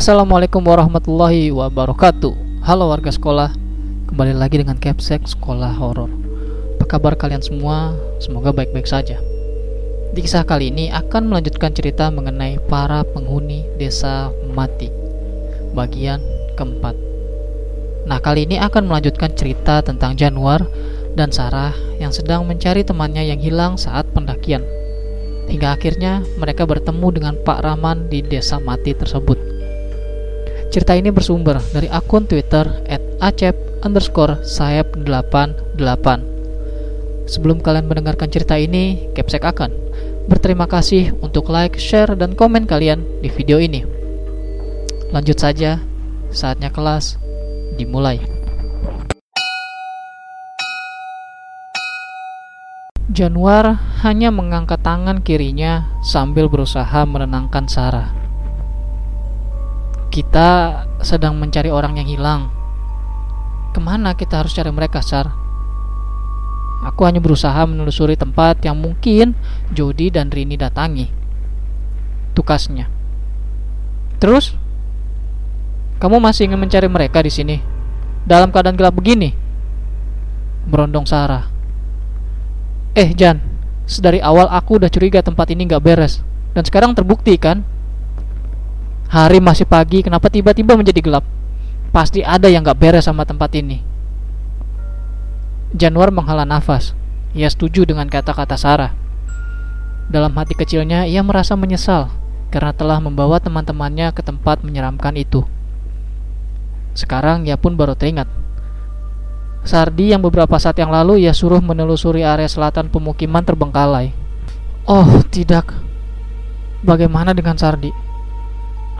Assalamualaikum warahmatullahi wabarakatuh. Halo warga sekolah Kembali lagi dengan Capsek Sekolah Horor. Apa kabar kalian semua? Semoga baik-baik saja. Di kisah kali ini akan melanjutkan cerita mengenai para penghuni desa mati Bagian keempat. Nah kali ini akan melanjutkan cerita tentang Januar dan Sarah yang sedang mencari temannya yang hilang saat pendakian. Hingga akhirnya mereka bertemu dengan Pak Rahman di desa mati tersebut Cerita ini bersumber dari akun Twitter @acep underscore sayap88. Sebelum kalian mendengarkan cerita ini, Capsek akan berterima kasih untuk like, share, dan komen kalian di video ini. Lanjut saja, saatnya kelas dimulai. Januar hanya mengangkat tangan kirinya sambil berusaha menenangkan Sarah. Kita sedang mencari orang yang hilang. Ke mana kita harus cari mereka, Sar? Aku hanya berusaha menelusuri tempat yang mungkin Jody dan Rini datangi. Tukasnya. Terus? Kamu masih ingin mencari mereka di sini? Dalam keadaan gelap begini? Berondong Sarah. Eh, Jan. Sedari awal aku udah curiga tempat ini gak beres. Dan sekarang terbukti kan? Hari masih pagi, kenapa tiba-tiba menjadi gelap? Pasti ada yang gak beres sama tempat ini. Januar menghela nafas. Ia setuju dengan kata-kata Sarah. Dalam hati kecilnya, ia merasa menyesal karena telah membawa teman-temannya ke tempat menyeramkan itu. Sekarang ia pun baru teringat. Sardi yang beberapa saat yang lalu ia suruh menelusuri area selatan pemukiman terbengkalai. Oh, tidak. Bagaimana dengan Sardi?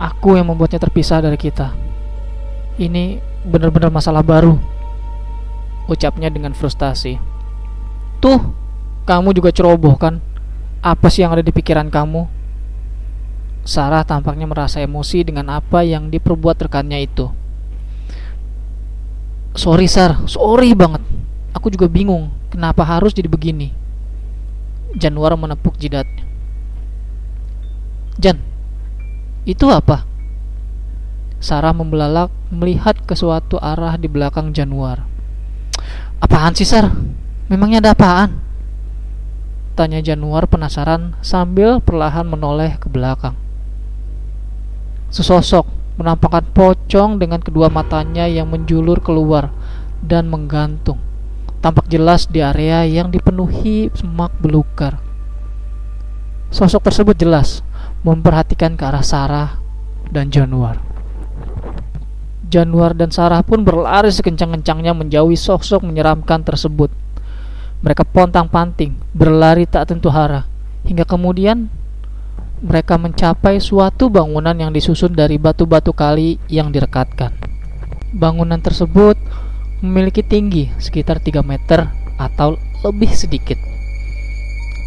Aku yang membuatnya terpisah dari kita. Ini benar-benar masalah baru. Ucapnya dengan frustasi. Tuh, kamu juga ceroboh kan? Apa sih yang ada di pikiran kamu? Sarah tampaknya merasa emosi dengan apa yang diperbuat rekannya itu. Sorry Sar, sorry banget. Aku juga bingung kenapa harus jadi begini. Januar menepuk jidatnya. Jan, itu apa? Sarah membelalak melihat ke suatu arah di belakang Januar. Apaan sih, Sar? Memangnya ada apaan? Tanya Januar penasaran sambil perlahan menoleh ke belakang. Sesosok menampakkan pocong dengan kedua matanya yang menjulur keluar dan menggantung. Tampak jelas di area yang dipenuhi semak belukar. Sosok tersebut jelas memperhatikan ke arah Sarah dan Januar. Januar dan Sarah pun berlari sekencang-kencangnya menjauhi sosok menyeramkan tersebut. Mereka pontang-panting, berlari tak tentu arah, hingga kemudian mereka mencapai suatu bangunan yang disusun dari batu-batu kali yang direkatkan. Bangunan tersebut memiliki tinggi sekitar 3 meter atau lebih sedikit.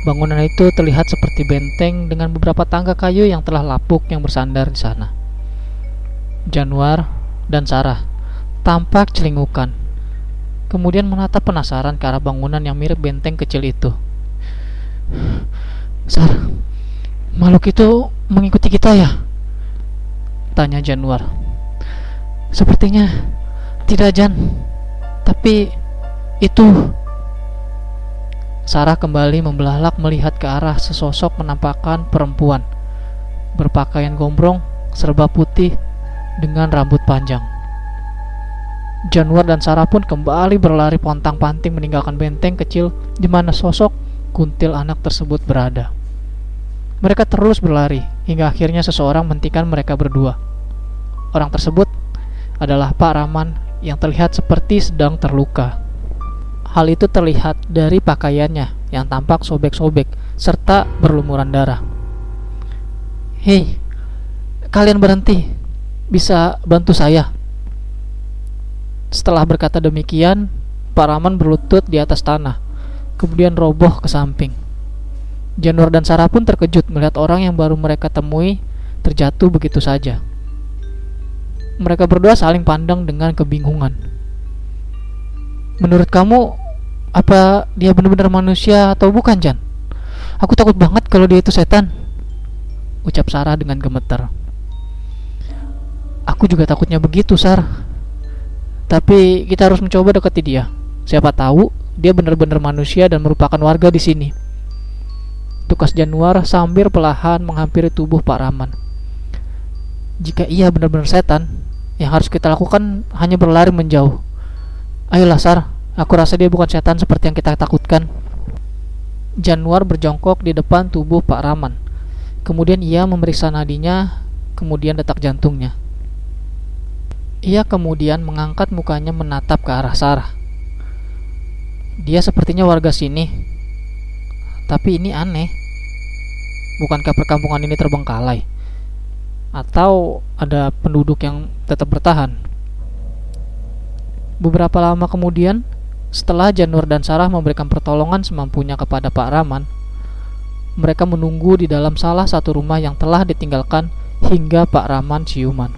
Bangunan itu terlihat seperti benteng dengan beberapa tangga kayu yang telah lapuk yang bersandar di sana. Januar dan Sarah tampak celingukan. Kemudian menatap penasaran ke arah bangunan yang mirip benteng kecil itu. Sarah, makhluk itu mengikuti kita ya? Tanya Januar. Sepertinya tidak Jan, tapi itu Sarah kembali membelalak melihat ke arah sesosok menampakkan perempuan berpakaian gombrong serba putih dengan rambut panjang. Januar dan Sarah pun kembali berlari pontang-panting meninggalkan benteng kecil di mana sosok kuntil anak tersebut berada. Mereka terus berlari hingga akhirnya seseorang menghentikan mereka berdua. Orang tersebut adalah Pak Rahman yang terlihat seperti sedang terluka. Hal itu terlihat dari pakaiannya yang tampak sobek-sobek serta berlumuran darah. Hei, kalian berhenti. Bisa bantu saya? Setelah berkata demikian, Pak Rahman berlutut di atas tanah, kemudian roboh ke samping. Januar dan Sarah pun terkejut melihat orang yang baru mereka temui terjatuh begitu saja. Mereka berdua saling pandang dengan kebingungan. Menurut kamu, apa dia benar-benar manusia atau bukan, Jan? Aku takut banget kalau dia itu setan. Ucap Sarah dengan gemeter. Aku juga takutnya begitu, Sar. Tapi kita harus mencoba dekati dia. Siapa tahu dia benar-benar manusia dan merupakan warga di sini. Tukas Januar sambil perlahan menghampiri tubuh Pak Rahman. Jika ia benar-benar setan, yang harus kita lakukan hanya berlari menjauh. Ayolah Sar, aku rasa dia bukan setan seperti yang kita takutkan. Januar berjongkok di depan tubuh Pak Rahman. Kemudian ia memeriksa nadinya, kemudian detak jantungnya. Ia kemudian mengangkat mukanya menatap ke arah Sarah. Dia sepertinya warga sini. Tapi ini aneh. Bukankah perkampungan ini terbengkalai? Atau ada penduduk yang tetap bertahan? Beberapa lama kemudian, setelah Janur dan Sarah memberikan pertolongan semampunya kepada Pak Rahman, mereka menunggu di dalam salah satu rumah yang telah ditinggalkan hingga Pak Rahman siuman.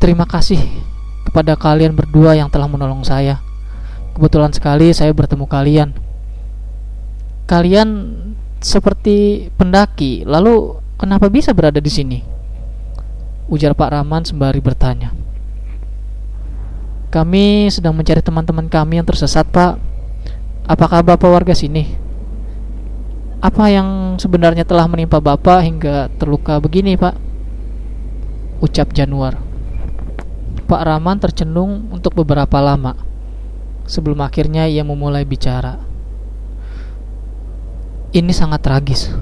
Terima kasih kepada kalian berdua yang telah menolong saya. Kebetulan sekali saya bertemu kalian. Kalian seperti pendaki, lalu kenapa bisa berada di sini? Ujar Pak Rahman sembari bertanya. Kami sedang mencari teman-teman kami yang tersesat, Pak. Apakah Bapak warga sini? Apa yang sebenarnya telah menimpa Bapak hingga terluka begini, Pak? Ucap Januar. Pak Rahman tercenung untuk beberapa lama. Sebelum akhirnya ia memulai bicara. Ini sangat tragis.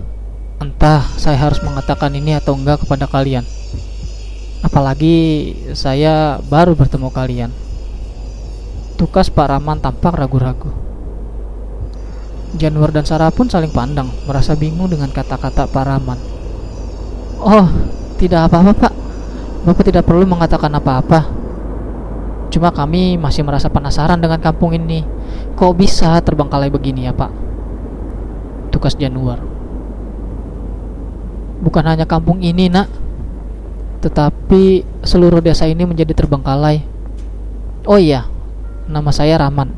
Entah saya harus mengatakan ini atau enggak kepada kalian. Apalagi saya baru bertemu kalian. Tukas Pak Rahman tampak ragu-ragu. Januar dan Sarah pun saling pandang, merasa bingung dengan kata-kata Pak Rahman. Oh, tidak apa-apa Pak. Bapak tidak perlu mengatakan apa-apa. Cuma kami masih merasa penasaran dengan kampung ini. Kok bisa terbengkalai begini ya Pak? Tukas Januar. Bukan hanya kampung ini nak, tetapi seluruh desa ini menjadi terbengkalai. Oh iya, Nama saya Rahman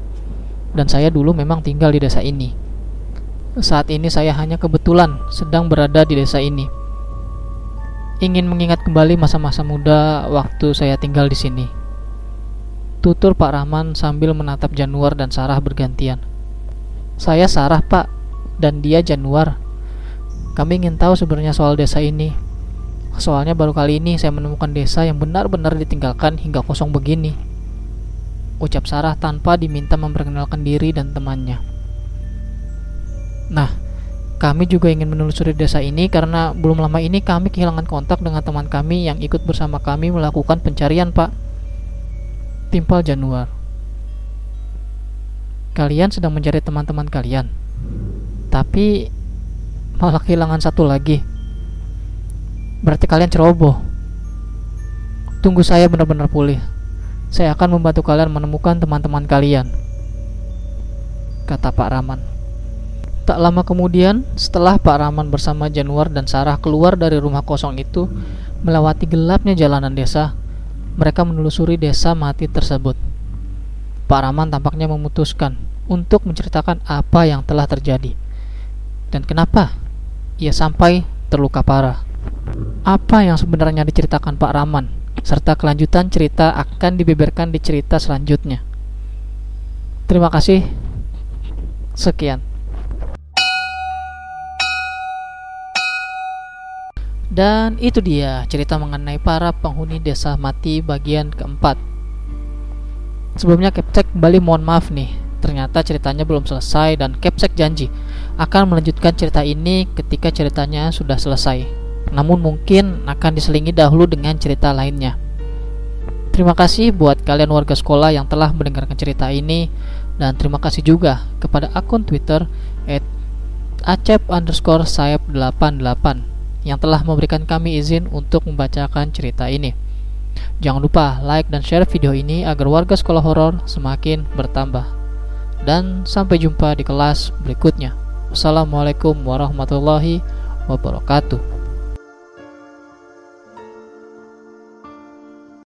dan saya dulu memang tinggal di desa ini. Saat ini saya hanya kebetulan sedang berada di desa ini. Ingin mengingat kembali masa-masa muda waktu saya tinggal di sini. Tutur Pak Rahman sambil menatap Januar dan Sarah bergantian. Saya Sarah, Pak, dan dia Januar. Kami ingin tahu sebenarnya soal desa ini. Soalnya baru kali ini saya menemukan desa yang benar-benar ditinggalkan hingga kosong begini ucap Sarah tanpa diminta memperkenalkan diri dan temannya. Nah, kami juga ingin menelusuri desa ini karena belum lama ini kami kehilangan kontak dengan teman kami yang ikut bersama kami melakukan pencarian, Pak. Timpal Januar. Kalian sedang mencari teman-teman kalian. Tapi malah kehilangan satu lagi. Berarti kalian ceroboh. Tunggu saya benar-benar pulih. Saya akan membantu kalian menemukan teman-teman kalian. Kata Pak Rahman. Tak lama kemudian, setelah Pak Rahman bersama Januar dan Sarah keluar dari rumah kosong itu, melewati gelapnya jalanan desa, mereka menelusuri desa mati tersebut. Pak Rahman tampaknya memutuskan untuk menceritakan apa yang telah terjadi dan kenapa ia sampai terluka parah. Apa yang sebenarnya diceritakan Pak Rahman serta kelanjutan cerita akan dibeberkan di cerita selanjutnya. Terima kasih. Sekian. Dan itu dia cerita mengenai para penghuni desa mati bagian keempat. Sebelumnya Kepsek kembali mohon maaf nih, ternyata ceritanya belum selesai dan Kepsek janji akan melanjutkan cerita ini ketika ceritanya sudah selesai namun mungkin akan diselingi dahulu dengan cerita lainnya. Terima kasih buat kalian warga sekolah yang telah mendengarkan cerita ini dan terima kasih juga kepada akun Twitter acep underscore sayap 88 yang telah memberikan kami izin untuk membacakan cerita ini. Jangan lupa like dan share video ini agar warga sekolah horor semakin bertambah. Dan sampai jumpa di kelas berikutnya. Wassalamualaikum warahmatullahi wabarakatuh.